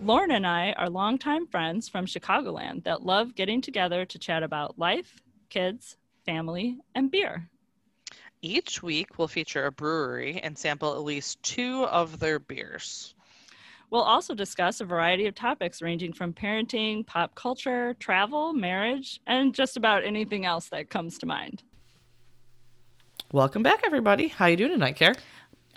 Lauren and I are longtime friends from Chicagoland that love getting together to chat about life, kids, family, and beer. Each week, we'll feature a brewery and sample at least two of their beers. We'll also discuss a variety of topics ranging from parenting, pop culture, travel, marriage, and just about anything else that comes to mind. Welcome back, everybody. How you doing tonight, Care?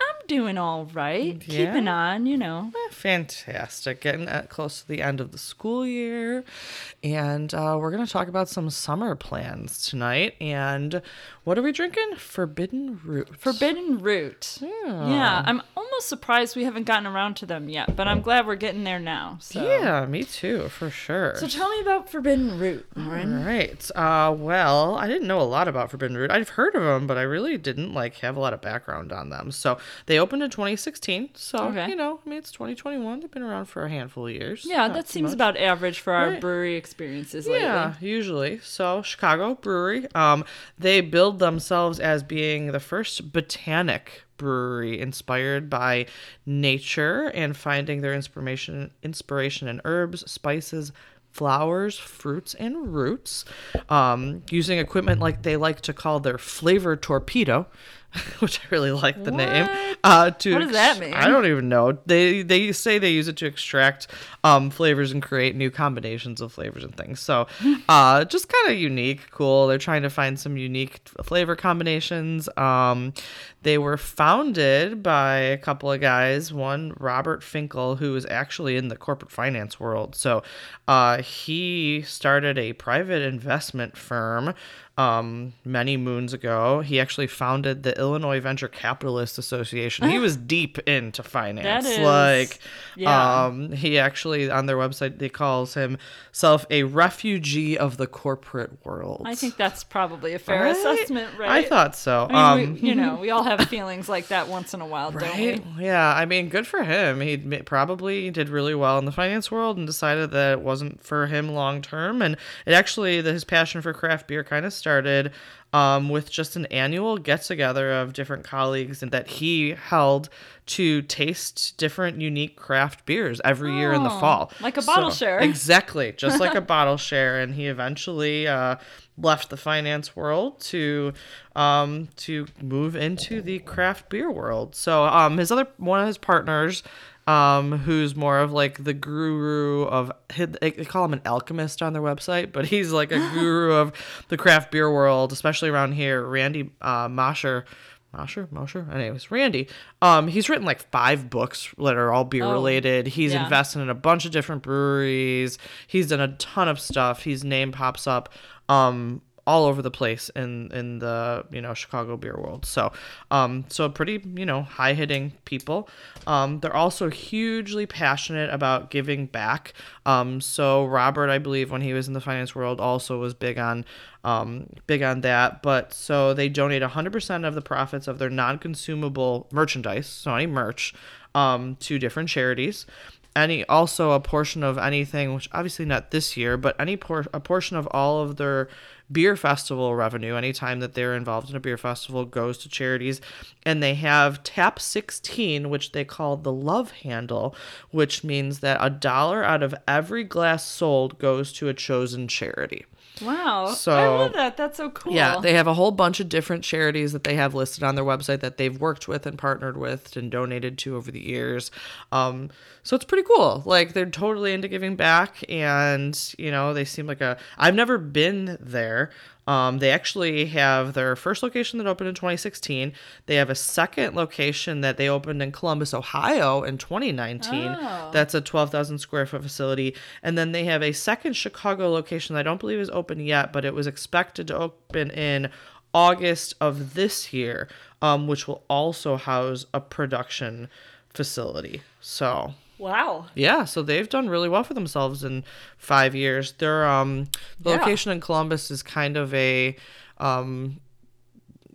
I'm doing all right. Yeah? Keeping on, you know. Eh, Fantastic. Getting uh, close to the end of the school year. And uh, we're going to talk about some summer plans tonight. And what are we drinking? Forbidden Root. Forbidden Root. Yeah. Yeah, I'm almost surprised we haven't gotten around to them yet, but I'm glad we're getting there now. So. Yeah, me too, for sure. So tell me about Forbidden Root, Lauren. All right. Uh, well, I didn't know a lot about Forbidden Root. I've heard of them, but I really didn't like have a lot of background on them. So they opened in 2016. So Okay. you know, I mean, it's 2021. They've been around for a handful of years. Yeah, Not that seems much. about average for our Right. brewery experiences Yeah, usually. So Chicago Brewery. Um, they build themselves as being the first botanic brewery inspired by nature and finding their inspiration inspiration in herbs, spices, flowers, fruits, and roots. Um, using equipment like they like to call their flavor torpedo. Which I really like the name. What? Uh, to What does that mean? I don't even know. They they say they use it to extract um, flavors and create new combinations of flavors and things. So, uh, just kind of unique, cool. They're trying to find some unique flavor combinations. Um, they were founded by a couple of guys. One, Robert Finkel, who is actually in the corporate finance world. So, uh, he started a private investment firm um, many moons ago. He actually founded the Illinois Venture Capitalist Association. He was deep into finance. is- like, yeah. um, he actually on their website they calls himself a refugee of the corporate world. I think that's probably a fair Right? assessment, right? I thought so. I mean, um, we, you know, we all have feelings like that once in a while, don't we? Yeah, I mean, good for him. He probably did really well in the finance world and decided that it wasn't for him long term. And it actually, the, his passion for craft beer kind of started um, with just an annual get together of different colleagues and that he held to taste different unique craft beers every year in the Oh, fall. like a bottle share. Exactly, just like a bottle share. And he eventually uh, left the finance world to um, to move into the craft beer world. So um, his other one of his partners. Um, who's more of like the guru of they call him an alchemist on their website, but he's like a guru of the craft beer world, especially around here. Randy uh, Mosher, Mosher, Mosher. Anyways, Randy. Um, he's written like five books that are all beer Oh, related. He's yeah. invested in a bunch of different breweries. He's done a ton of stuff. His name pops up um all over the place in in the you know Chicago beer world. So um so pretty you know high hitting people. Um they're also hugely passionate about giving back. Um so Robert I believe when he was in the finance world also was big on um big on that. But so they donate 100% of the profits of their non-consumable merchandise, so any merch um to different charities any also a portion of anything which obviously not this year but any por- a portion of all of their beer festival revenue anytime that they're involved in a beer festival goes to charities. And they have tap 16 which they call the love handle which means that a dollar out of every glass sold goes to a chosen charity Wow. I So- love that. That's so cool. yeah, they have a whole bunch of different charities that they have listed on their website that they've worked with and partnered with and donated to over the years. Um, so it's pretty cool. Like they're totally into giving back, and you know they seem like a. I've never been there. Um, they actually have their first location that opened in 2016. They have a second location that they opened in Columbus, Ohio in 2019. Oh. That's a 12,000 square foot facility. And then they have a second Chicago location that I don't believe is open yet, but it was expected to open in August of this year, um, which will also house a production facility. So Wow. Yeah, so they've done really well for themselves in five years. Their um, the Yeah. location in Columbus is kind of a um,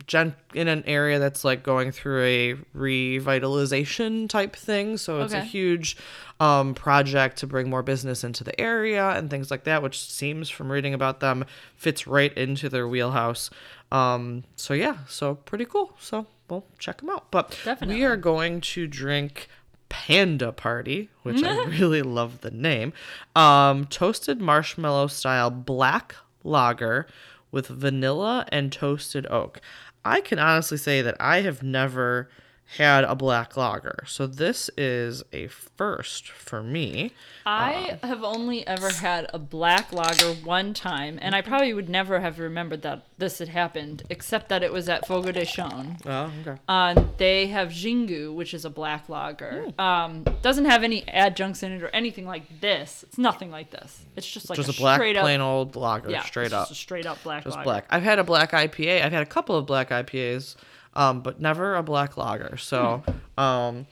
gen- in an area that's like going through a revitalization type thing. So it's a huge um, project to bring more business into the area and things like that, which seems from reading about them fits right into their wheelhouse. Um, so yeah, so pretty cool. So we'll check them out. But Definitely. we are going to drink Panda Party, which I really love the name. Um, toasted marshmallow style black lager with vanilla and toasted oak. I can honestly say that I have never had a black lager, so this is a first for me. I have only ever had a black lager one time, and I probably would never have remembered that this had happened, except that it was at Fogo de Chão. Oh, okay. Uh, they have Xingu, which is a black lager. Um, doesn't have any adjuncts in it or anything like this. It's nothing like this. It's just like Just a, a, black, straight up, plain old lager, yeah, straight up. just a straight up black Just lager. black. I've had a black IPA. I've had a couple of black IPAs, um, but never a black lager. So, Hmm. um,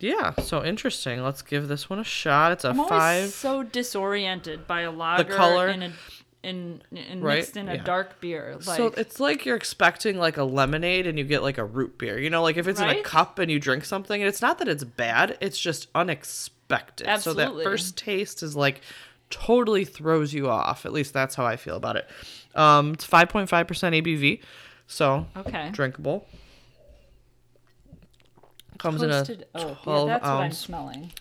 yeah. So interesting. Let's give this one a shot. It's a I'm five. so disoriented by a lager The color. in a in, in Right, mixed in a yeah. dark beer. Like, so it's like you're expecting like a lemonade and you get like a root beer. You know, like if it's in a cup and you drink something, and it's not that it's bad, it's just unexpected. So that first taste is like totally throws you off. At least that's how I feel about it. Um, it's 5.5% ABV, so okay. drinkable. Comes in Toasted a oak. Yeah, 12 that's what I'm smelling.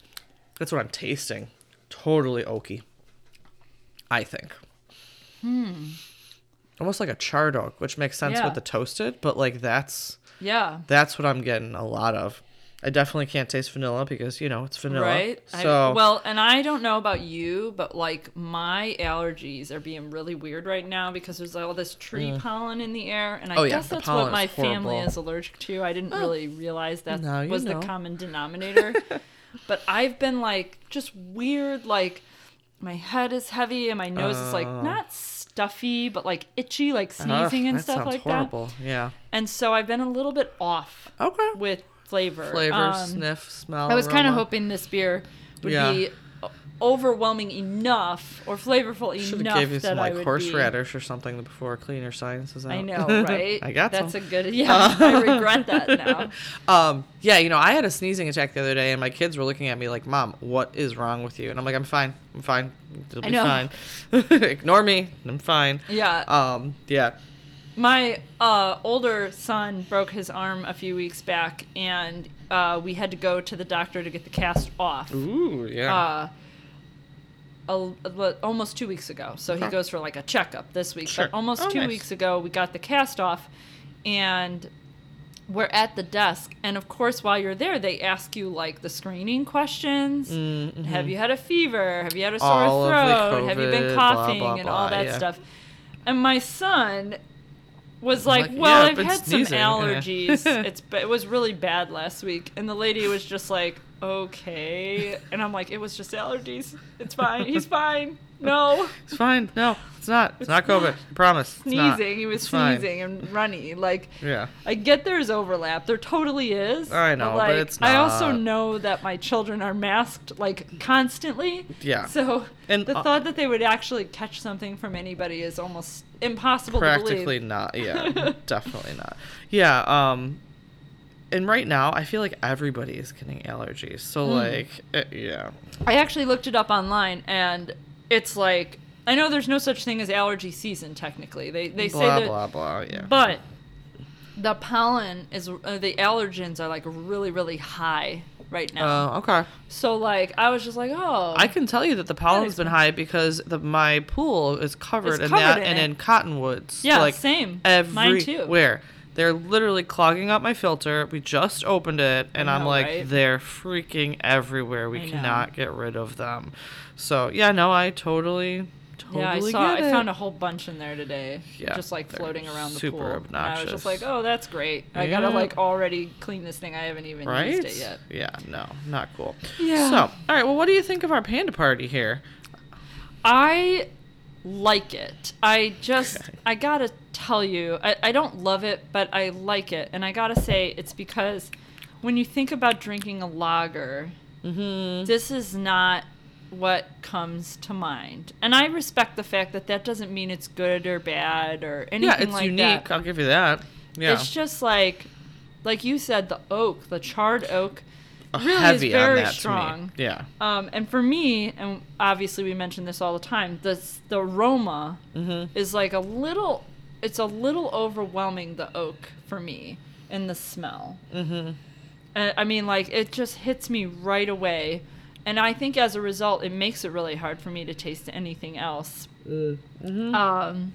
That's what I'm tasting. Totally oaky. I think. Hmm. Almost like a charred oak, which makes sense Yeah. with the toasted, but like that's Yeah. that's what I'm getting a lot of. I definitely can't taste vanilla because you know it's vanilla. Right. I- So well, and I don't know about you, but like my allergies are being really weird right now because there's all this tree pollen in the air, and I Mm. Oh, guess the that's what my family is allergic to. I didn't really realize that was know. the common denominator. but I've been like just weird, like my head is heavy and my nose is like not stuffy, but like itchy, like sneezing and that stuff like horrible. Yeah. And so I've been a little bit off Okay. with flavor. Flavor, Um, sniff, smell. I was kind of hoping this beer would Yeah. be overwhelming enough or flavorful Should enough have gave you some like horseradish or something before cleaner science is out. I know, right? I got That's some. a good. Yeah, I regret that now. Um, yeah, you know, I had a sneezing attack the other day, and my kids were looking at me like, "Mom, what is wrong with you?" And I'm like, "I'm fine. I'm fine. It'll I be know. fine. Ignore me. I'm fine." Yeah, Um, yeah. My uh, older son broke his arm a few weeks back, and uh, we had to go to the doctor to get the cast off. Ooh, yeah. Uh, a, a- almost two weeks ago. So he goes for like a checkup this week. Sure. But almost Oh, two nice. weeks ago, we got the cast off, and we're at the desk. And of course, while you're there, they ask you like the screening questions. Have you had a fever? Have you had a sore All throat? Have you been COVID, blah, coughing blah, and all blah, that yeah. stuff? And my son was like, like, "Well, "Yeah, I've had some sneezing, yeah." allergies. it's it was really bad last week." And the lady was just like, "Okay," and I'm like, "It was just allergies. It's fine. He's fine. No it's fine. No, it's not. It's, not COVID. I promise. It's not. sneezing. He was It's fine. sneezing and runny. Like Yeah. I get there's overlap. There totally is. I know, but like, it's I also know that my children are masked like constantly. Yeah. So And, the uh, thought that they would actually catch something from anybody is almost impossible to Practically not. Yeah. definitely not. Yeah. Um. And right now, I feel like everybody is getting allergies. So Hmm. like, eh, yeah. I actually looked it up online, and it's like I know there's no such thing as allergy season technically. They they say Blah that, blah blah. Yeah. but the pollen is uh, the allergens are like really really high right now. Oh, okay. so like I was just like, oh, I can tell you that the pollen's been high because the my pool is covered It's in that in and it. in cottonwoods. Yeah, like same. Mine too. everywhere. They're literally clogging up my filter. We just opened it, and I I'm like, right? they're freaking everywhere. We I know. cannot get rid of them. So yeah, no, I totally, totally yeah, I saw. I found a whole bunch in there today. Yeah, just like floating around the super pool. And I was just like, oh, that's great. I gotta like already clean this thing. I haven't even right? used it yet. Yeah, no, not cool. Yeah. So, all right. Well, what do you think of our panda party here? I like it. I just. I gotta tell you, I, I don't love it, but I like it. And I gotta say, it's because when you think about drinking a lager, mm-hmm. this is not what comes to mind. And I respect the fact that that doesn't mean it's good or bad or anything Yeah, it's like unique. that. I'll give you that. Yeah. It's just like, like you said, the oak, the charred oak, really heavy is very on that strong. Yeah. Um, and for me, and obviously we mention this all the time, the the aroma Mm-hmm. is like a little, it's a little overwhelming. The oak for me, and the smell. Mm-hmm. Uh, I mean, like it just hits me right away, and I think as a result, it makes it really hard for me to taste anything else. Mm-hmm. Um,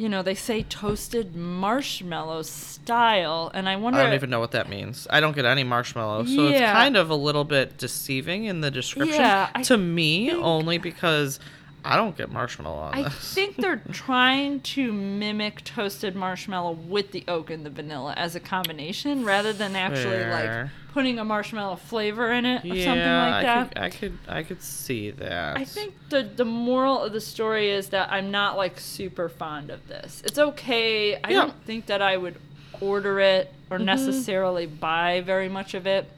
you know, they say toasted marshmallow style, and I wonder. I don't even know what that means. I don't get any marshmallow, so it's kind of a little bit deceiving in the description Yeah, I to me, think- only because I don't get marshmallow on it. I this. think they're trying to mimic toasted marshmallow with the oak and the vanilla as a combination, rather than actually Fair. like putting a marshmallow flavor in it or yeah, something like that. I could, I could, I could see that. I think the the moral of the story is that I'm not like super fond of this. It's okay. I Yeah. don't think that I would order it or mm-hmm. necessarily buy very much of it.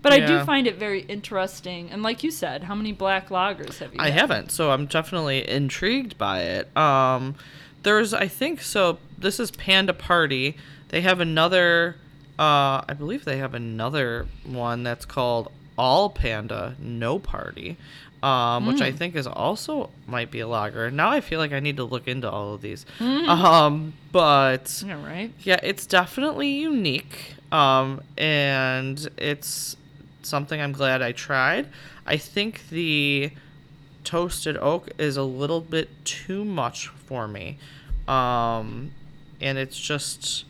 But I do find it very interesting. And like you said, how many black lagers have you? I had? haven't, so I'm definitely intrigued by it. Um, there's, I think, so this is Panda Party. They have another, uh, I believe they have another one that's called All Panda No Party, um, which I think is also might be a lager. Now I feel like I need to look into all of these. Um, but Yeah, right. yeah, it's definitely unique. Um, and it's something I'm glad I tried. I think the toasted oak is a little bit too much for me. Um, and it's just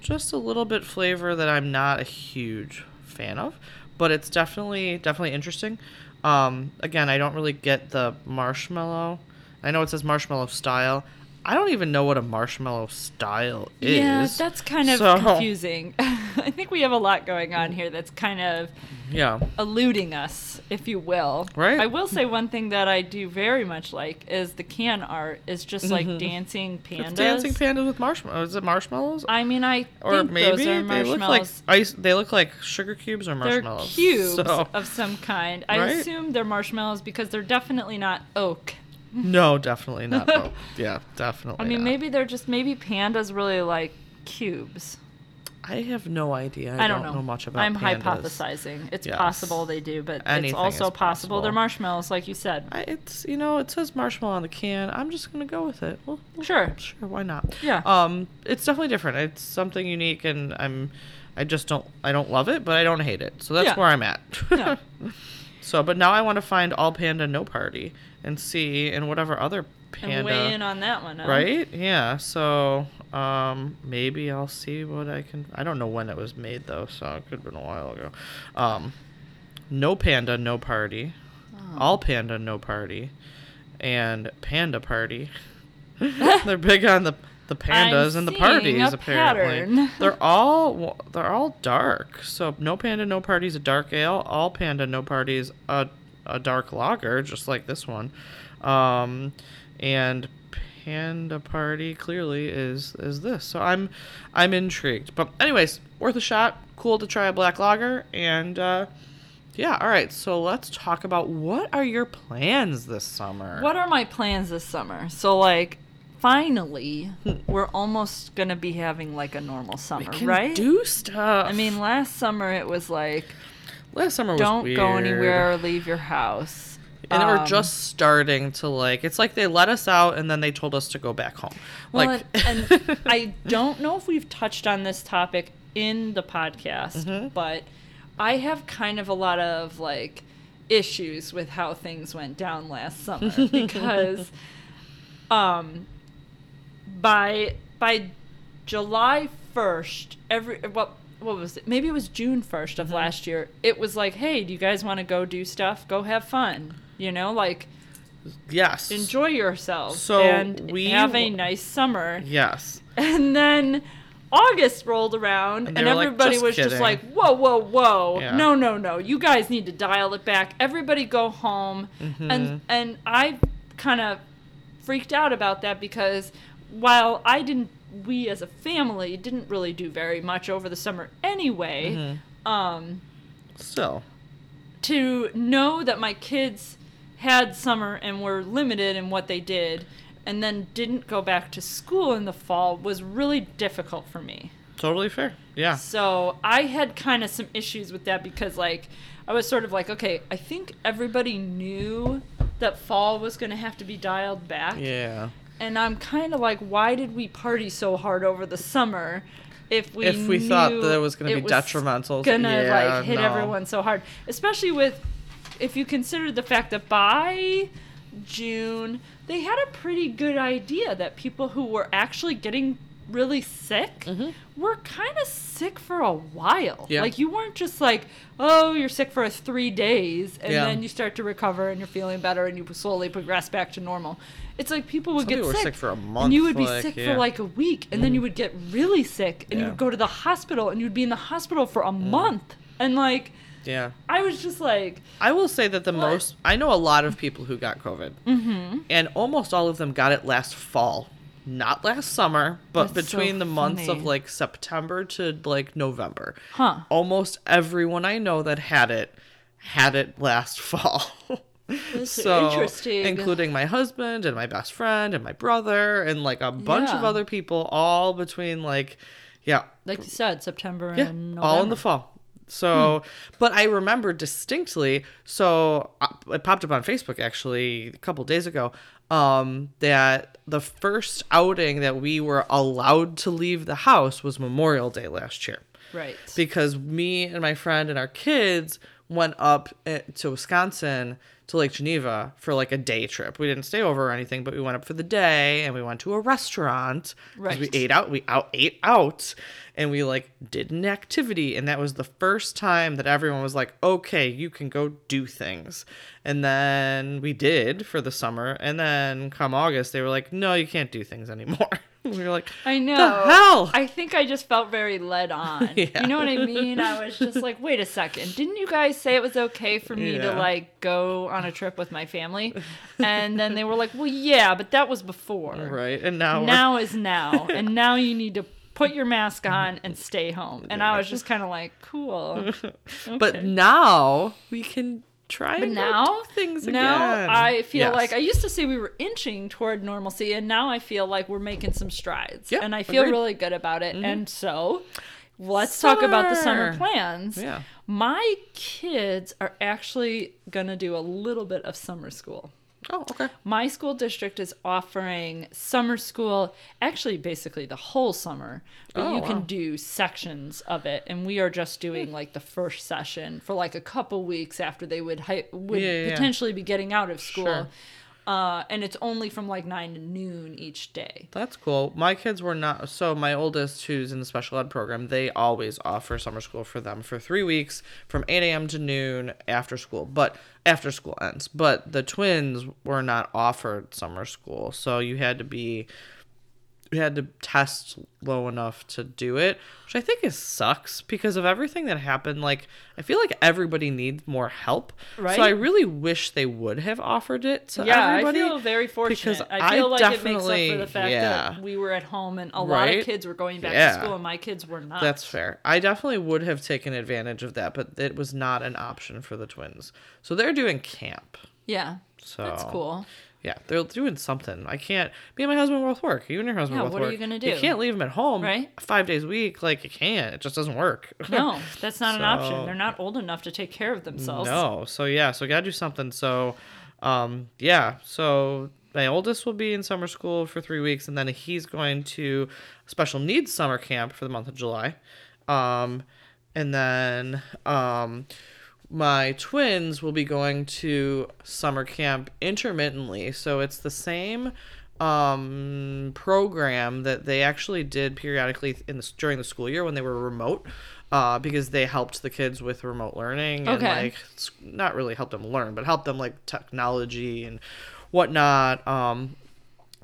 just a little bit flavor that I'm not a huge fan of, but it's definitely definitely interesting. Um, again, I don't really get the marshmallow. I know it says marshmallow style. I don't even know what a marshmallow style is. Yeah, that's kind of So- confusing. I think we have a lot going on here that's kind of Yeah. eluding us, if you will. Right. I will say one thing that I do very much like is the can art is just like Mhm. dancing pandas. It's dancing pandas with marshmallows. Is it marshmallows? I mean, I or think maybe those are they look like ice. They look like sugar cubes or marshmallows. They're cubes So- of some kind. I Right? assume they're marshmallows because they're definitely not oak. no, definitely not. yeah, definitely. I mean, not. maybe they're just maybe pandas really like cubes. I have no idea. I, I, don't, know. much about. I'm pandas. hypothesizing. It's Yes. possible they do, but Anything it's also is possible. they're marshmallows, like you said. I, it's you know it says marshmallow on the can. I'm just gonna go with it. Well, well, Sure. sure, why not? Yeah. Um, it's definitely different. It's something unique, and I'm, I just don't, I don't love it, but I don't hate it. So that's Yeah. where I'm at. Yeah. so, but now I want to find all panda no party and see and whatever other panda. and weigh in on that one. huh? Right? Yeah. So, um, maybe I'll see what I can. I don't know when it was made though, so it could have been a while ago. Um, no panda, no party. Oh. All panda, no party, and panda party. They're big on the the pandas and the parties. apparently, pattern. they're all they're all dark. So no panda, no parties a dark ale. All panda, no parties a a dark lager, just like this one. Um, and panda party clearly is is this. So I'm I'm intrigued. But anyways, worth a shot. Cool to try a black lager and. uh yeah, all right. So let's talk about what are your plans this summer? What are my plans this summer? So, like, finally, we're almost going to be having like a normal summer, can right? do stuff. I mean, last summer it was like, last summer was don't go anywhere or leave your house. And we're Um, just starting to like. It's like they let us out and then they told us to go back home. Well, like, and, and I don't know if we've touched on this topic in the podcast, Mm-hmm. but I have kind of a lot of like issues with how things went down last summer because um by by July 1st every what what was it maybe it was June 1st Mm-hmm. of last year it was like hey do you guys want to go do stuff go have fun you know like yes. enjoy yourselves So and we have a nice summer Yes. and then August rolled around, And and, were like, everybody "Just was just like, "Whoa, whoa, whoa! Yeah. No, no, no! You guys need to dial it back. Everybody go home." Mm-hmm. And and I kind of freaked out about that because while I didn't, we as a family didn't really do very much over the summer anyway. Mm-hmm. Um, Still. to know that my kids had summer and were limited in what they did and then didn't go back to school in the fall was really difficult for me. Totally fair. Yeah. So I had kind of some issues with that because, like, I was sort of like, okay, I think everybody knew that fall was going to have to be dialed back. Yeah. And I'm kind of like, why did we party so hard over the summer if we If we thought that it was gonna be detrimental to- Gonna yeah, like hit no. everyone so hard, especially with if you consider the fact that by June they had a pretty good idea that people who were actually getting really sick we were kind of sick for a while. Mm-hmm. Yeah. Like you weren't just like, oh, you're sick for three days and Yeah. then you start to recover and you're feeling better and you slowly progress back to normal. It's like people would Some get people were sick, sick for a month, and you would be like, sick yeah. Mm. for like a week, and then you would get really sick, and you would go to the hospital, and you'd be in the hospital for a month, and like Yeah. I was just like, I will say that the What? most I know a lot of people who got COVID, mm-hmm. and almost all of them got it last fall, not last summer, but That's so between the months of like September to like November. huh? Almost everyone I know that had it had it last fall. So interesting. including my husband and my best friend and my brother and like a bunch of other people all between like yeah like you said, September yeah, and November. all in the fall. So, but I remember distinctly. So uh, it popped up on Facebook actually a couple days ago. Um, that the first outing that we were allowed to leave the house was Memorial Day last year right. because me and my friend and our kids went up eh, to Wisconsin to Lake Geneva for like a day trip. We didn't stay over or anything, but we went up for the day and we went to a restaurant. Right. We ate out. We out ate out, and we like did an activity, and that was the first time that everyone was like, "Okay, you can go do things." And then we did for the summer, and then come August, they were like, "No, you can't do things anymore." we were like, I know. The hell? I think I just felt very led on. Yeah. You know what I mean? I was just like, wait a second. Didn't you guys say it was okay for me to like go on a trip with my family? And then they were like, well, yeah, but that was before. right, and now Now is now. And now you need to put your mask on and stay home. And I was just kind of like, cool. But now we can try But now, things now again. I feel Yes. like I used to say we were inching toward normalcy, and now I feel like we're making some strides, Yep, and I feel agreed. really good about it. Mm-hmm. And so, let's talk about the summer Summer. plans. Yeah. My kids are actually gonna do a little bit of summer school. Oh, okay. My school district is offering summer school, actually, basically the whole summer, but Oh, you can do sections of it. And we are just hmm. doing like the first session for like a couple weeks after they would hi- would Yeah, yeah, yeah. potentially be getting out of school. Sure. Uh, and it's only from like nine to noon each day. That's cool. My kids were not so my oldest who's in the special ed program, they always offer summer school for them for three weeks from eight AM to noon after school. But after school ends. But the twins were not offered summer school. So you had to be you had to test low enough to do it, which I think is sucks because of everything that happened. Like I feel like everybody needs more help. Right. So I really wish they would have offered it to Yeah, everybody. I feel very fortunate. because I feel I like it makes up for definitely- the fact yeah. that we were at home and a lot of kids were going back Yeah. to school and my kids were not. That's fair. I definitely would have taken advantage of that, but it was not an option for the twins. So they're doing camp. yeah. So That's cool. Yeah, they're doing something. I can't. Me and my husband both work. You and your husband Yeah, both what are you gonna do? You can't leave them at home Right? five days a week. Like you can't. It just doesn't work. No, that's not an option. They're not old enough to take care of themselves. No. So yeah. So we gotta do something. So, um, yeah. So my oldest will be in summer school for three weeks, and then he's going to special needs summer camp for the month of July. Um, and then um, my twins will be going to summer camp intermittently. So it's the same um program that they actually did periodically in the during the school year when they were remote uh because they helped the kids with remote learning and Okay. like not really helped them learn but helped them like technology and whatnot um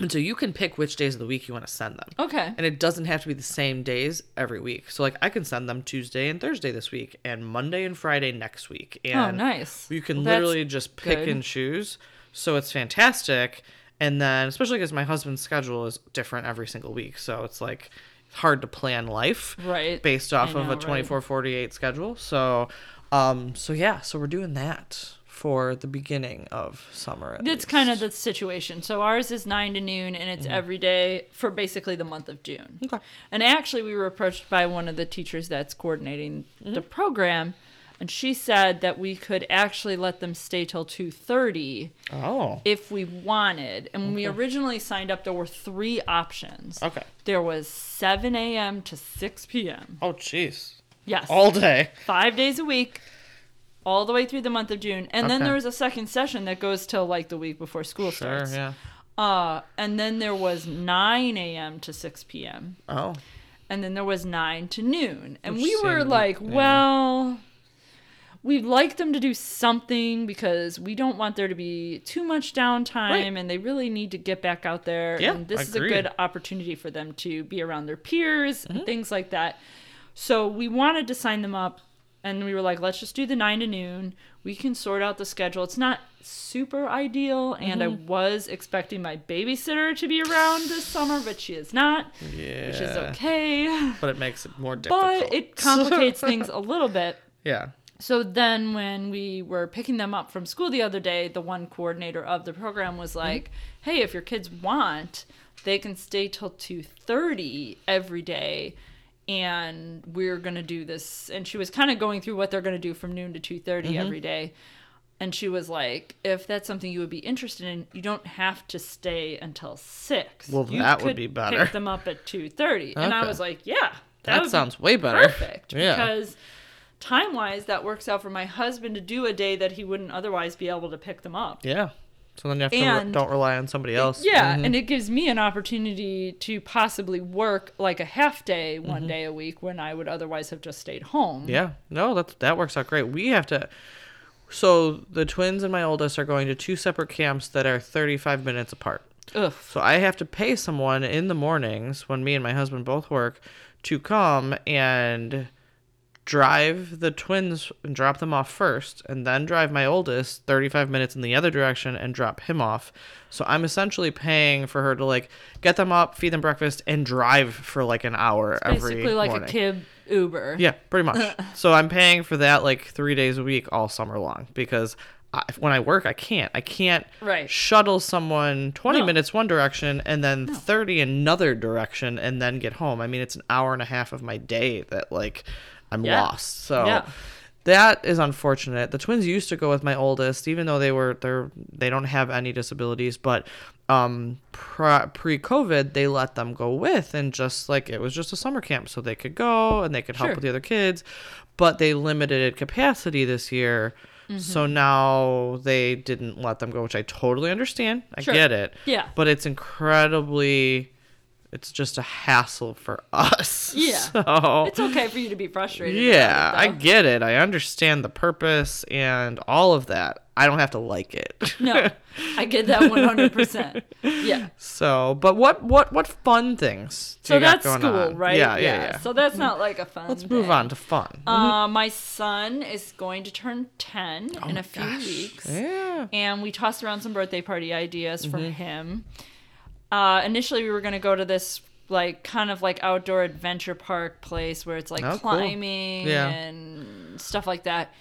and so you can pick which days of the week you want to send them Okay. and it doesn't have to be the same days every week so like i can send them tuesday and thursday this week and monday and friday next week and Oh, nice. you can Well, literally just pick good. and choose so it's fantastic and then especially because my husband's schedule is different every single week so it's like hard to plan life Right. based off I of know, a right. 24 48 schedule so Um, so yeah, so we're doing that for the beginning of summer. That's kind of the situation. So ours is nine to noon, and it's mm-hmm. every day for basically the month of June. Okay. And actually, we were approached by one of the teachers that's coordinating the mm-hmm. program, and she said that we could actually let them stay till two thirty Oh. if we wanted. And when we originally signed up, there were three options. Okay. There was seven a.m. to six p.m. Oh, jeez. Yes, All day. five days a week all the way through the month of june and then there was a second session that goes till like the week before school Sure. starts Yeah. uh and then there was 9 a.m to 6 p.m Oh. and then there was 9 to noon and Which we were seemed- like yeah. well we'd like them to do something because we don't want there to be too much downtime Right. and they really need to get back out there Yeah, and this is a good opportunity for them to be around their peers Mm-hmm. and things like that so we wanted to sign them up and we were like let's just do the 9 to noon we can sort out the schedule it's not super ideal and i Mm-hmm. was expecting my babysitter to be around this summer but she is not Yeah. which is okay But it makes it more difficult. but it complicates things a little bit yeah. so then when we were picking them up from school the other day, the one coordinator of the program was like, "Hey, if your kids want, they can stay till 2:30 every day." And we're going to do this and she was kind of going through what they're going to do from noon to 2:30 mm-hmm. every day. And she was like, "If that's something you would be interested in, you don't have to stay until 6. Well, you that would be better." Pick them up at 2:30." And I was like, "Yeah, That be sounds way better. Perfect. Yeah. Because time wise, that works out for my husband to do a day that he wouldn't otherwise be able to pick them up. Yeah. So then you have to re- don't rely on somebody else. Yeah, Mhm. and it gives me an opportunity to possibly work like a half day Mm-hmm. one day a week when I would otherwise have just stayed home. Yeah, no, that that works out great. We have to. So the twins and my oldest are going to two separate camps that are 35 minutes apart. Ugh. So I have to pay someone in the mornings when me and my husband both work to come and drive the twins and drop them off first and then drive my oldest 35 minutes in the other direction and drop him off. So I'm essentially paying for her to like get them up, feed them breakfast and drive for like an hour every Basically like morning. a kid Uber. Yeah, pretty much. so I'm paying for that like three days a week all summer long because I, when I work, I can't. I can't Right. shuttle someone 20 No. minutes one direction and then 30 another direction and then get home. I mean, it's an hour and a half of my day that like I'm Yeah. lost. So Yeah. that is unfortunate. The twins used to go with my oldest, even though they were they're they don't have any disabilities, but um pre COVID they let them go with and just like it was just a summer camp so they could go and they could help Sure. with the other kids, but they limited capacity this year. Mm-hmm. So now they didn't let them go, which I totally understand. I Sure. get it. Yeah. But it's incredibly it's just a hassle for us. Yeah. So It's okay for you to be frustrated. yeah, it, I get it. I understand the purpose and all of that. I don't have to like it. No, I get that 100%. Yeah. so, but what what what fun things? So that's school, on? right? Yeah, yeah, yeah. So that's not like a fun Let's move on to fun. Uh, my son is going to turn 10 in Oh my a few gosh. weeks. Yeah. And we tossed around some birthday party ideas for Mm-hmm. him. Uh, initially, we were going to go to this like kind of like outdoor adventure park place where it's like Oh, cool. climbing Yeah. and stuff like that.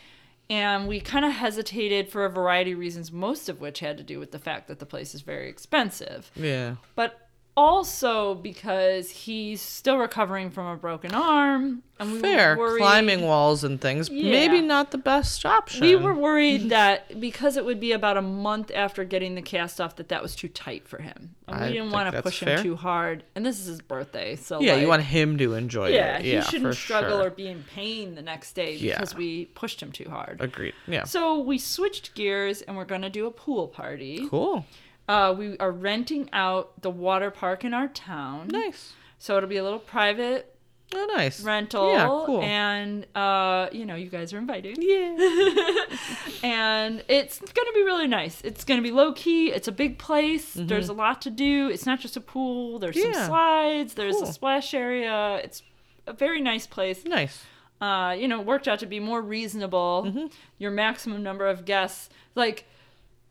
And we kind of hesitated for a variety of reasons, most of which had to do with the fact that the place is very expensive Yeah. but also because he's still recovering from a broken arm and we Fair. were worried, Climbing walls and things. Maybe not the best option. we were worried that because it would be about a month after getting the cast off that that was too tight for him and we I didn't want to push fair. him too hard and this is his birthday so Yeah, like, you want him to enjoy yeah it. Yeah, he shouldn't struggle sure. or be in pain the next day Yeah. because we pushed him too hard Agreed. Yeah. so we switched gears and we're going to do a pool party cool. Uh, we are renting out the water park in our town Nice. So it'll be a little private Oh, nice. rental. Yeah, cool. And uh, you know, you guys are invited. Yeah. And it's gonna be really nice. It's gonna be low key. It's a big place. There's a lot to do. It's not just a pool. There's Mm-hmm. Yeah. some slides. There's Cool. a splash area. It's a very nice place. nice. Uh, you know, worked out to be more reasonable. Mm-hmm. Your maximum number of guests, like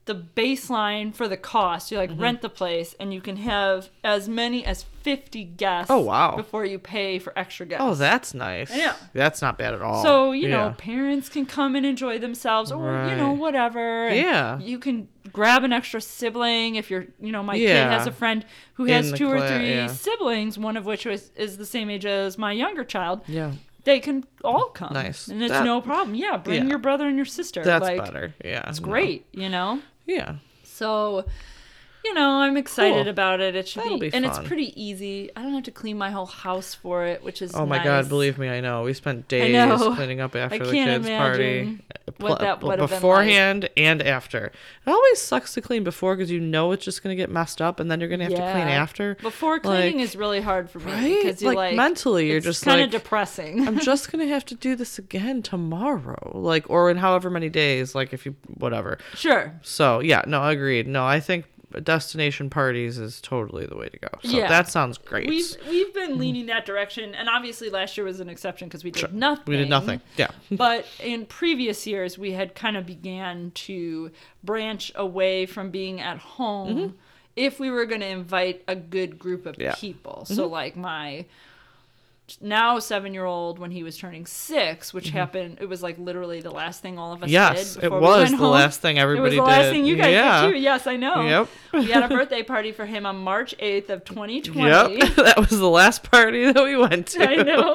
the baseline for the cost. You like Mm-hmm. rent the place, and you can have as many as fifty guests. Oh, wow. Before you pay for extra guests. Oh, that's nice. Yeah. That's not bad at all. So, you know, parents can come and enjoy themselves or, you know, whatever. and Yeah. You can grab an extra sibling if you're, you know, my kid has a friend who has two or three yeah. siblings, one of which was, is the same age as my younger child. Yeah. They can all come. Nice. And it's That- no problem. Yeah. Bring yeah. your brother and your sister. That's like, better. Yeah. It's great, you know? Yeah. So, you know, I'm excited Cool. about it. It should That'll be, be and it's pretty easy. I don't have to clean my whole house for it, which is Oh my nice. god, believe me, I know. We spent days cleaning up after the kids' party. what that would been like. beforehand and after. It always sucks to clean before because you know it's just gonna get messed up, and then you're gonna have to clean after. Before cleaning Like, is really hard for me right? because you Like, like, mentally, you're it's just kind of depressing. I'm just gonna have to do this again tomorrow, like or in however many days, like if you whatever. sure. So yeah, no, agreed. No, I think destination parties is totally the way to go. So Yeah. that sounds great. We've we've been leaning that direction, and obviously last year was an exception because we did nothing. we did nothing. Yeah. but in previous years, we had kind of began to branch away from being at home if we were going to invite a good group of Mm-hmm. Yeah. people. So, like my now seven year old when he was turning six, which happened, it was like literally the last thing all of us Mm-hmm. Yes, did. it before we was went the home. last thing everybody It was the last did. thing you guys Yeah. did too. Yes, I know. Yep. we had a birthday party for him on March 8th of 2020. Yep, that was the last party that we went to. I know.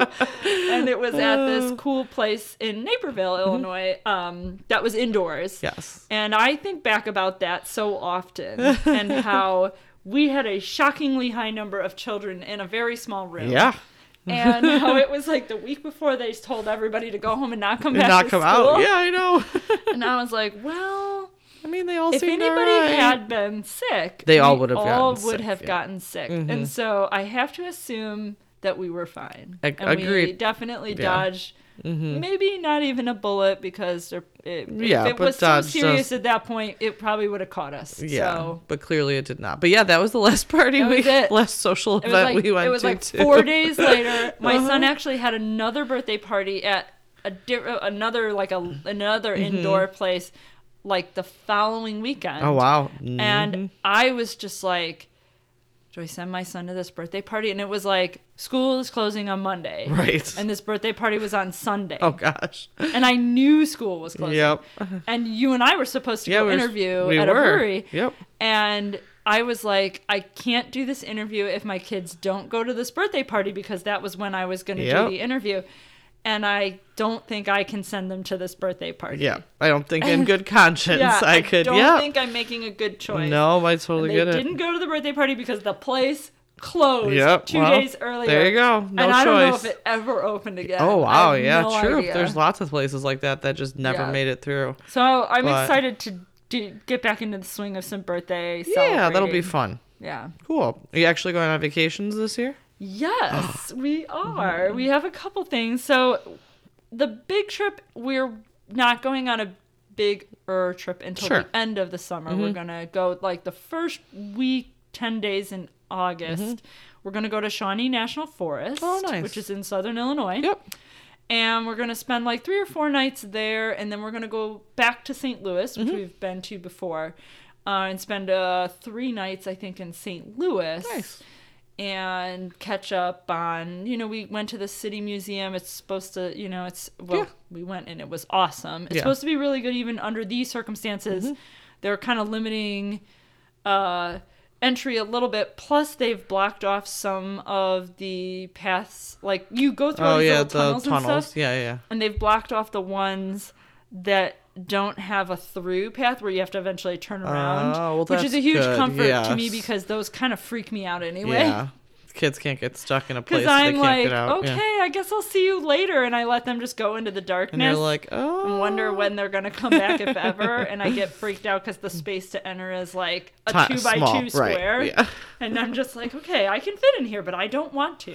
And it was at this Uh. cool place in Naperville, Mm-hmm. Illinois, um, that was indoors. Yes. And I think back about that so often and how we had a shockingly high number of children in a very small room. Yeah. And how it was like the week before they told everybody to go home and not come back And not to come school. out. Yeah, I know. And I was like, well, I mean, they all if anybody had been sick, They all would have all gotten would sick, have yeah. gotten sick. Mhm. And so I have to assume that we were fine. Ag- and we definitely Yeah. dodged maybe not even a bullet because it, Yeah, if it was so serious us. at that point, it probably would have caught us. Yeah, So but clearly it did not. But yeah, that was the last party That we, last social it event like we went to. it was to. like too. four days later. My son Uh-huh. actually had another birthday party at a di- another like a another Mm-hmm. indoor place, like the following weekend. Oh wow! And Mhm. I was just like, do I send my son to this birthday party? And it was like, school is closing on Monday. Right. And this birthday party was on Sunday. oh gosh. And I knew school was closing. Yep. And you and I were supposed to Yeah, go we interview we at a were. brewery. Yep. And I was like, I can't do this interview if my kids don't go to this birthday party because that was when I was going to Yep. do the interview. And I don't think I can send them to this birthday party. Yeah, I don't think in good conscience Yeah, I could. don't yeah. think I'm making a good choice. no, I totally get it. I didn't go to the birthday party because the place closed Yep. two well, days earlier. There you go. No and I choice. don't know if it ever opened again. oh wow, yeah, no true. idea. There's lots of places like that that just never Yeah. made it through. So I'm but- excited to do, get back into the swing of some birthday. Yeah, that'll be fun. Yeah. Cool. Are you actually going on vacations this year? Yes, we are. Mm-hmm. We have a couple things. So the big trip, we're not going on a big er trip until Sure. Mm-hmm. the end of the summer. We're gonna go like the first week, ten days in August. We're gonna go to Shawnee National Forest, Mm-hmm. Oh, nice. which is in southern Illinois. Yep. And we're gonna spend like three or four nights there, and then we're gonna go back to St. Louis, which Mm-hmm. we've been to before, uh, and spend uh, three nights, I think, in St. Louis Nice. And catch up on you know we went to the city museum it's supposed to you know it's well Yeah. we went and it was awesome it's Yeah. supposed to be really good even under these circumstances they're kind of limiting uh entry a little bit plus they've blocked off some of the paths like you go through Oh yeah, the tunnels, tunnels. and stuff Yeah, yeah. and they've blocked off the ones that don't have a through path where you have to eventually turn around Oh, well, which is a huge good, comfort to me because those kind of freak me out anyway. Yeah. Kids can't get stuck in a place I'm can't like, get out. okay, Yeah. I guess I'll see you later, and I let them just go into the darkness. And you're like, oh. and wonder oh. when they're gonna come back, if ever. And I get freaked out because the space to enter is like a two by small, two right, square, yeah. and I'm just like, okay, I can fit in here, but I don't want to.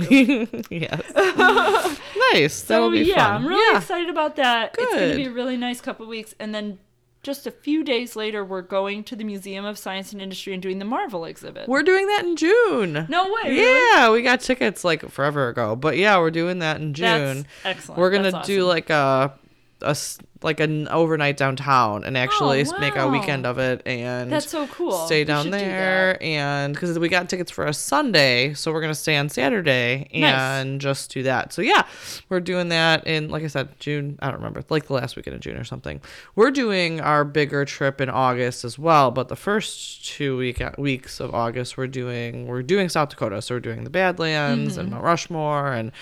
yes. nice. so That'll be yeah, fun. I'm really yeah. excited about that. It's gonna be a really nice couple weeks, and then. Just a few days later, we're going to the Museum of Science and Industry and doing the Marvel exhibit. We're doing that in June. no way. really? Yeah, we got tickets like forever ago. But yeah, we're doing that in That's June. excellent. We're gonna That's do awesome. like a a s- like an overnight downtown and actually Oh, make a weekend of it and That's so cool. stay down should do there and because we got tickets for a sunday so we're gonna stay on saturday Nice. and just do that so yeah we're doing that in like i said june i don't remember like the last weekend of june or something we're doing our bigger trip in august as well but the first two week weeks of august we're doing we're doing south dakota so we're doing the badlands Mm-hmm. and mount rushmore and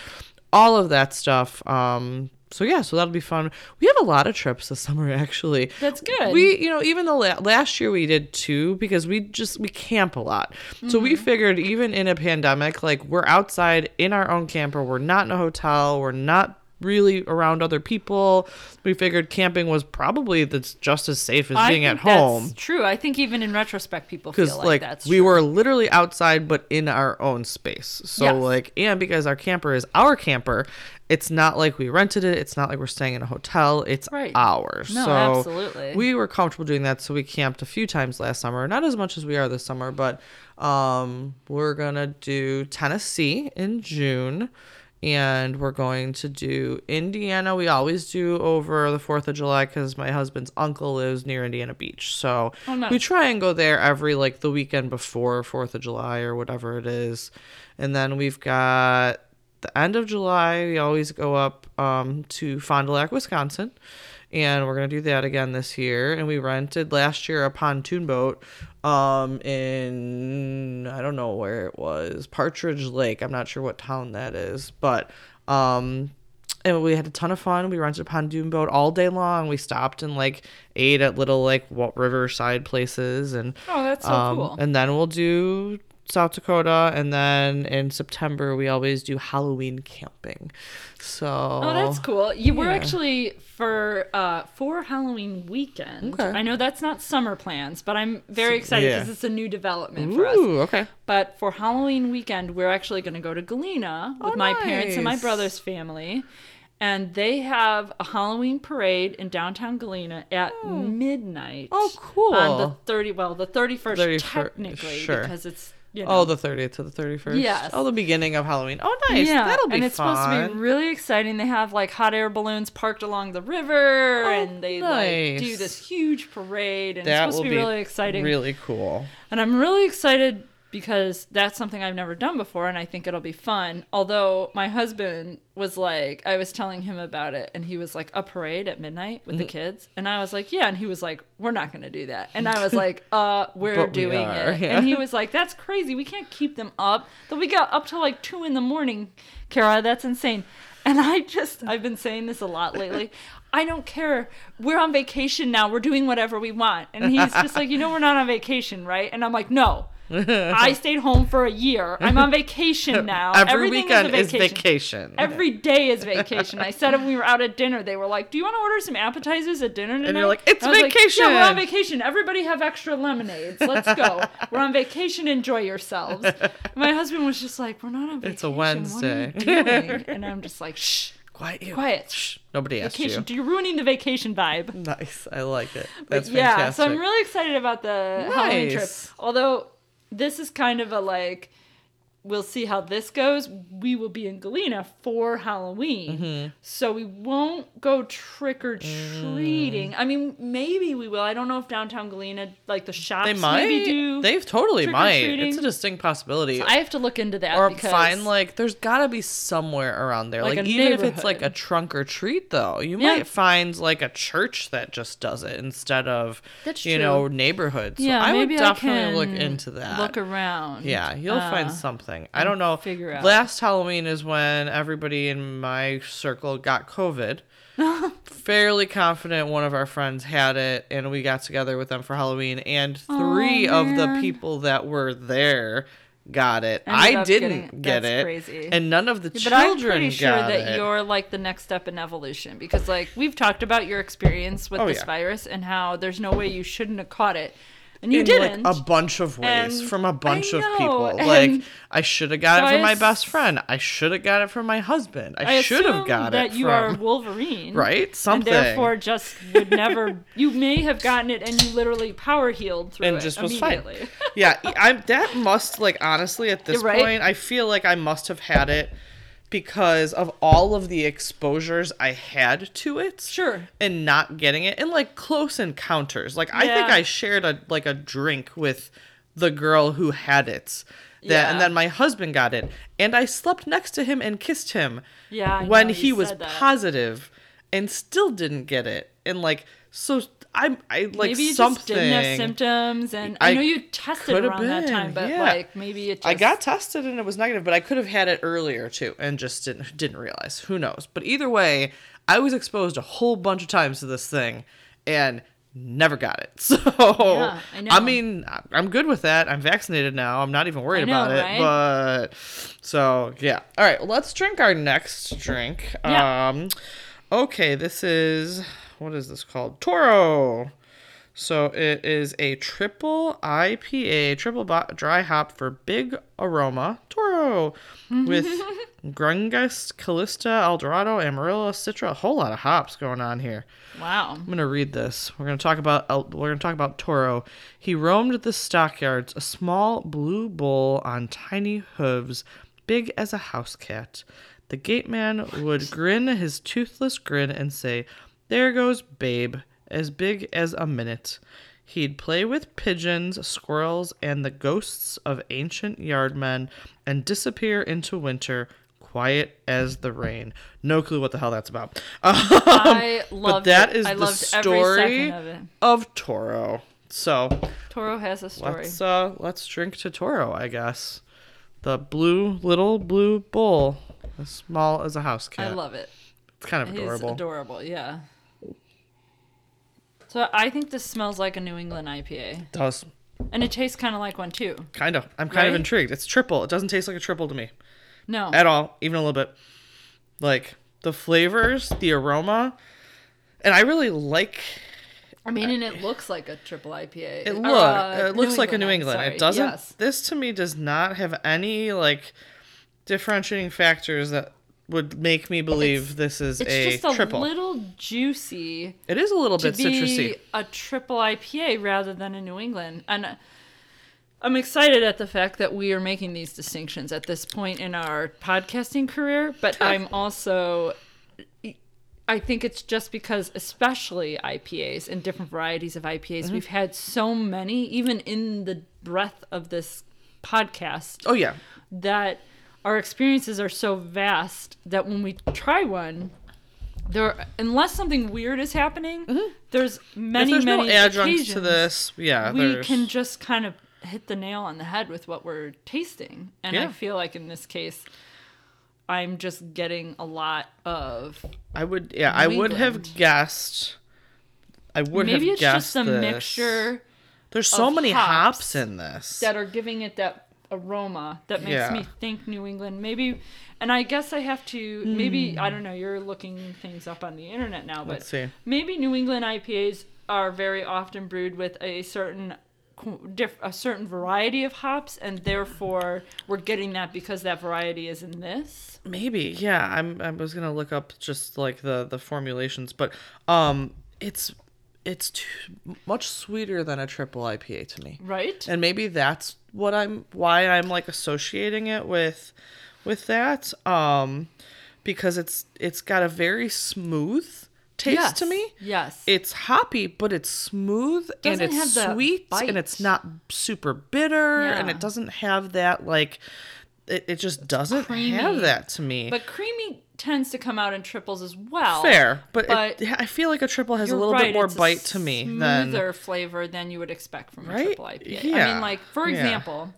all of that stuff um so yeah so that'll be fun. We have a lot of trips this summer actually. That's good. we you know even the la- last year we did two because we just we camp a lot. So we mm-hmm. figured even in a pandemic like we're outside in our own camper. We're not in a hotel. We're not really around other people. We figured camping was probably that's just as safe as I being at that's home. True. I think even in retrospect, people because feel like, like, that's we true. were literally outside but in our own space. So Yes. like and because our camper is our camper it's not like we rented it it's not like we're staying in a hotel it's Right. ours No, so absolutely. we were comfortable doing that so we camped a few times last summer not as much as we are this summer but um we're gonna do tennessee in june and we're going to do Indiana. We always do over the 4th of July because my husband's uncle lives near Indiana Beach. So Oh, nice. we try and go there every like the weekend before 4th of July or whatever it is. And then we've got the end of July, we always go up um, to Fond du Lac, Wisconsin. And we're going to do that again this year. And we rented last year a pontoon boat um, in, I don't know where it was, Partridge Lake. I'm not sure what town that is. But um, and we had a ton of fun. We rented a pontoon boat all day long. We stopped and like ate at little like wa- riverside places and Oh, that's so um, cool. And then we'll do South Dakota, and then in September we always do Halloween camping. So Oh, that's cool. You were actually for uh for Halloween weekend. Okay. I know that's not summer plans, but I'm very excited yeah. because it's a new development for us. Okay. But for Halloween weekend, we're actually going to go to Galena with Oh, my parents and my brother's family. And they have a Halloween parade in downtown Galena at midnight. Oh, cool. On the 30, well, the 31st 31st, technically sure. because it's, you oh, know. Oh, the 30th to the 31st. Yes. Oh, the beginning of Halloween. Oh, nice. Yeah, That'll be and it's fun. supposed to be really exciting. They have like hot air balloons parked along the river, Oh, and they like do this huge parade, and that it's will supposed to be, really exciting. Really cool. And I'm really excited because that's something I've never done before and I think it'll be fun. Although my husband was like, I was telling him about it and he was like, a parade at midnight with the Mm-hmm. kids. And I was like, yeah. And he was like, we're not going to do that. And I was like, uh, we're But we doing are, it. yeah. And he was like, that's crazy. We can't keep them up. They'll be up till like two in the morning, Kara. That's insane. And I just, I've been saying this a lot lately. I don't care. We're on vacation now. We're doing whatever we want. And he's just like, you know, we're not on vacation, right? And I'm like, no. I stayed home for a year. I'm on vacation now. Every Everything weekend is, is a vacation. vacation. Every day is vacation. I said when we were out at dinner, they were like, "Do you want to order some appetizers at dinner tonight?" And you're like, "It's was like, yeah, we're on vacation." vacation. Everybody have extra lemonades. Let's go. we're on vacation. Enjoy yourselves. My husband was just like, "We're not on vacation. It's a What are you Wednesday." and I'm just like, "Shh, Quiet you. quiet. Shh. Nobody asked Vacation. you. You're ruining the vacation vibe." Nice. I like it. But That's yeah, fantastic. so I'm really excited about the Halloween trip. Although this is kind of a like, we'll see how this goes. We will be in Galena for Halloween, Mm-hmm. so we won't go trick or treating. Mm. I mean, maybe we will. I don't know if downtown Galena, like the shops, They might. maybe do. They totally might. It's a distinct possibility. I have to look into that. or find like there's gotta be somewhere around there Like like, even if it's like a trunk or treat though you Yeah. might find like a church that just does it instead of That's you true. know neighborhoods yeah, so i would definitely look can into that Look around. yeah you'll find Uh, something i don't know figure out. last halloween is when everybody in my circle got covid fairly confident one of our friends had it and we got together with them for halloween and three of the people that were there got it Ended i didn't getting get That's it crazy. and none of the But children I'm pretty sure that it. you're like the next step in evolution because, like, we've talked about your experience with Oh, this yeah. virus and how there's no way you shouldn't have caught it, and you in didn't. like a bunch of ways And from a bunch of people. and Like I should have got so it from my best friend. I should have got it from my husband. I, I should have got that it That you from are Wolverine, right something. And therefore, just would never. you may have gotten it, and you literally power healed through and it just was fine. yeah, I'm that must like honestly at this right. point, I feel like I must have had it because of all of the exposures I had to it. Sure. And not getting it and like close encounters. Like I think I shared a like a drink with the girl who had it. That and then my husband got it and I slept next to him and kissed him Yeah, I when he was positive and still didn't get it. And like so I'm I like maybe you something just didn't have symptoms, and I, I know you tested around that time, but yeah. like maybe it. Just, I got tested and it was negative, but I could have had it earlier too and just didn't didn't realize. Who knows? But either way, I was exposed a whole bunch of times to this thing and never got it. So I know. mean, I- I'm good with that. I'm vaccinated now. I'm not even worried know, about it. right? But so yeah. All right, let's drink our next drink. Yeah. Um okay, this is what is this called? Toro. So it is a triple IPA, triple bo- dry hop for big aroma Toro with Grungus, Callista, Eldorado, Amarillo, Citra. A whole lot of hops going on here. Wow. I'm gonna read this. We're gonna talk about El- we're gonna talk about Toro. He roamed the stockyards, a small blue bull on tiny hooves, big as a house cat. The gateman would grin his toothless grin and say, "There goes Babe, as big as a minute." He'd play with pigeons, squirrels, and the ghosts of ancient yardmen, and disappear into winter, quiet as the rain. No clue what the hell that's about. I loved but that is it. is I the story of it. of Toro. So Toro has a story. let's uh let's drink to Toro, I guess. The blue little blue bull, as small as a house cat. I love it. It's kind of adorable. He's adorable. Yeah. So I think this smells like a New England IPA, does and it tastes kind of like one too. kind of. I'm kind of intrigued. It's triple. It doesn't taste like a triple to me No. at all, even a little bit. Like the flavors, the aroma, and I really like. I mean, and it looks like a triple IPA. It look. uh, it looks like a New England. It doesn't. Yes. This to me does not have any like differentiating factors that would make me believe this is It's a just a triple. little juicy It is a little to bit be citrusy. a triple IPA rather than a New England. And uh, I'm excited at the fact that we are making these distinctions at this point in our podcasting career, but I'm also I think it's just because especially IPAs and different varieties of IPAs, Mm-hmm. we've had so many even in the breadth of this podcast Oh yeah, that our experiences are so vast that when we try one, there unless something weird is happening, there's many Mm-hmm. there's many no adjuncts to this, yeah, we there's, can just kind of hit the nail on the head with what we're tasting, and I feel like in this case. I'm just getting a lot of I would, yeah, I New would have guessed. I would maybe have it's just a this. mixture There's so many hops hops in this. that are giving it that aroma that makes Yeah. me think New England. Maybe, and I guess I have to. Maybe I don't know. You're looking things up on the internet now, but Let's see. maybe New England IPAs are very often brewed with a certain qu- diff- a certain variety of hops, and therefore we're getting that because that variety is in this. Maybe, yeah. I'm. I was gonna look up just like the the formulations, but um, it's it's too, much sweeter than a triple IPA to me. Right. and maybe that's what i'm why i'm like associating it with with that um because it's it's got a very smooth taste yes. to me Yes. it's hoppy but it's smooth and Doesn't it's sweet and it's not super bitter and it doesn't have that like it, it just doesn't have that to me but creamy tends to come out in triples as well. fair but, but it, i feel like a triple has a little right, bit more it's bite to me than smoother flavor than you would expect from a triple IPA. I Yeah. mean, like for Yeah. example,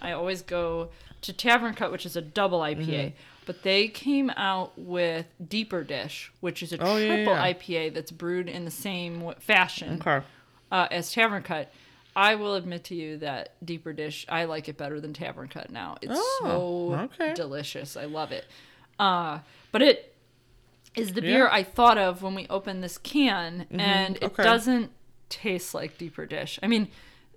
I always go to Tavern Cut, which is a double IPA, Mm-hmm. but they came out with Deeper Dish, which is a Oh, triple yeah. IPA that's brewed in the same fashion okay uh, as Tavern Cut. I will admit to you that Deeper Dish, I like it better than Tavern Cut now. It's so Oh, okay. delicious. I love it. Uh, but it is the beer Yeah. Mm-hmm. I thought of when we opened this can, and it okay. doesn't taste like Deeper Dish. I mean,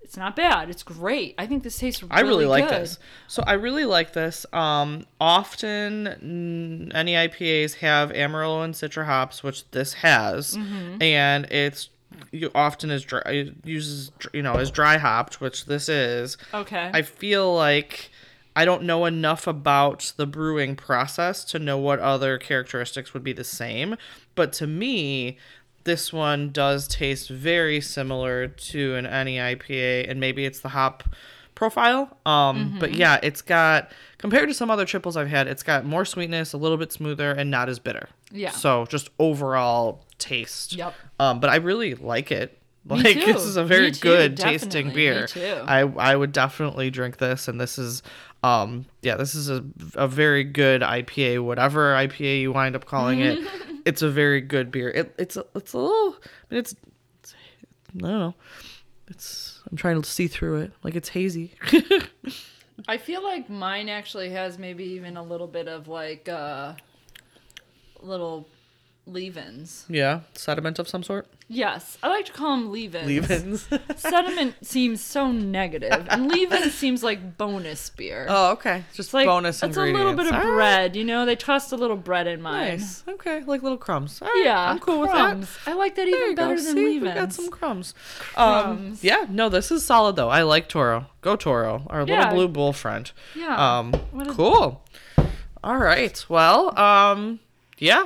it's not bad. It's great. I think this tastes really I really like good. this. So I really like this. Um, often NE IPAs have Amarillo and Citra hops, which this has, Mm-hmm. and it's often is dry uses you know is dry hopped, which this is. Okay. I feel like I don't know enough about the brewing process to know what other characteristics would be the same. But to me, this one does taste very similar to an NE IPA, and maybe it's the hop profile. Um, but yeah, it's got compared to some other triples I've had, it's got more sweetness, a little bit smoother, and not as bitter. Yeah. So just overall taste. Yep. Um, but I really like it. Like this is a very too, good definitely. tasting Me beer. too. I I would definitely drink this, and this is um yeah this is a a very good IPA, whatever IPA you wind up calling it. it's a very good beer. It it's a, it's a little I mean it's, it's I don't know. It's I'm trying to see through it like it's hazy. I feel like mine actually has maybe even a little bit of like uh little leave-ins. yeah, sediment of some sort. Yes, I like to call them leave-ins. Leave-ins. Sediment seems so negative, and leave-in seems like bonus beer. oh, okay. Just It's like bonus It's a little bit of All right. bread, you know. They tossed a little bread in mine. Nice. Okay, like little crumbs. Right, Yeah, I'm cool crumbs. with that. I like that There even you go. better than See, leave-ins. we got some crumbs. Um, Crumbs. yeah, no, this is solid though. I like Toro. Go Toro, our little blue bull friend. Yeah. Um, cool. All right. Well, um, yeah,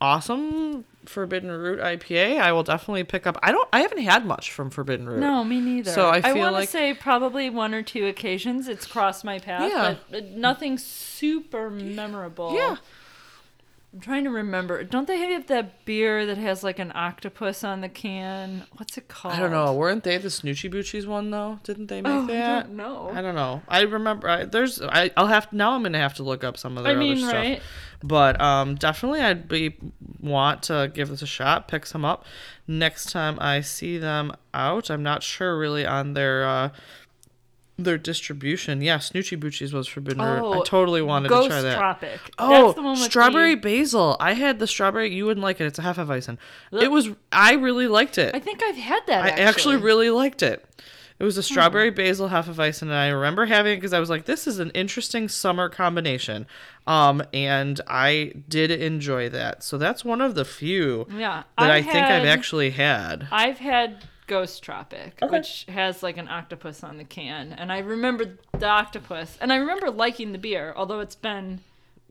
awesome. Forbidden Root IPA. I will definitely pick up. I don't. I haven't had much from Forbidden Root. No, me neither. So I feel want like- say probably one or two occasions it's crossed my path, Yeah. but nothing super memorable. Yeah. I'm trying to remember. Don't they have that beer that has like an octopus on the can? What's it called? I don't know. Weren't they the Snoochie Boochies one though? Didn't they make Oh, I that? don't know. I don't know. I remember. I, there's. I, I'll have now. I'm gonna have to look up some of I mean, other stuff. right? But um, definitely, I'd be want to give this a shot. Pick some up next time I see them out. I'm not sure really on their uh, their distribution. Yeah, Snoochie Boochies was forbidden. Root. I Oh, totally wanted Ghost to try that. Tropic. Oh, That's the one strawberry the- basil. I had the strawberry. You wouldn't like it. It's a half of Hefeweizen. It was. I really liked it. I think I've had that. I Actually, actually really liked it. It was a Hmm. strawberry basil hefeweizen, and I remember having it because I was like, "This is an interesting summer combination," um, and I did enjoy that. So that's one of the few Yeah, that I I've think I've actually had. I've had Ghost Tropic, Okay. which has like an octopus on the can, and I remember the octopus, and I remember liking the beer, although it's been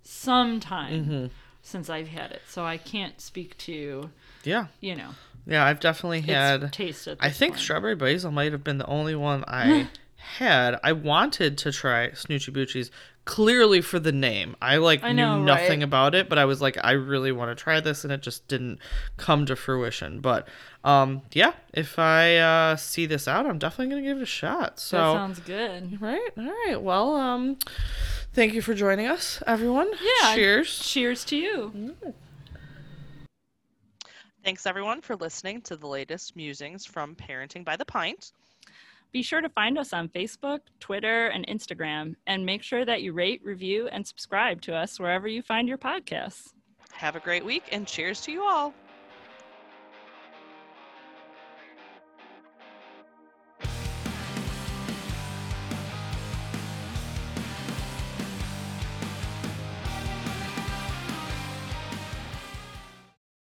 some time Mm-hmm. since I've had it, so I can't speak to Yeah, you know yeah, I've definitely had. taste. I think point. strawberry basil might have been the only one I had. I wanted to try Snoochie Boochies clearly for the name. I like I knew nothing right? about it, but I was like, I really want to try this, and it just didn't come to fruition. But um, yeah, if I uh, see this out, I'm definitely gonna give it a shot. So that sounds good. right, all right. Well, um, thank you for joining us, everyone. Yeah. Cheers. Cheers to you. Thanks everyone for listening to the latest musings from Parenting by the Pint. Be sure to find us on Facebook, Twitter, and Instagram, and make sure that you rate, review, and subscribe to us wherever you find your podcasts. Have a great week and cheers to you all.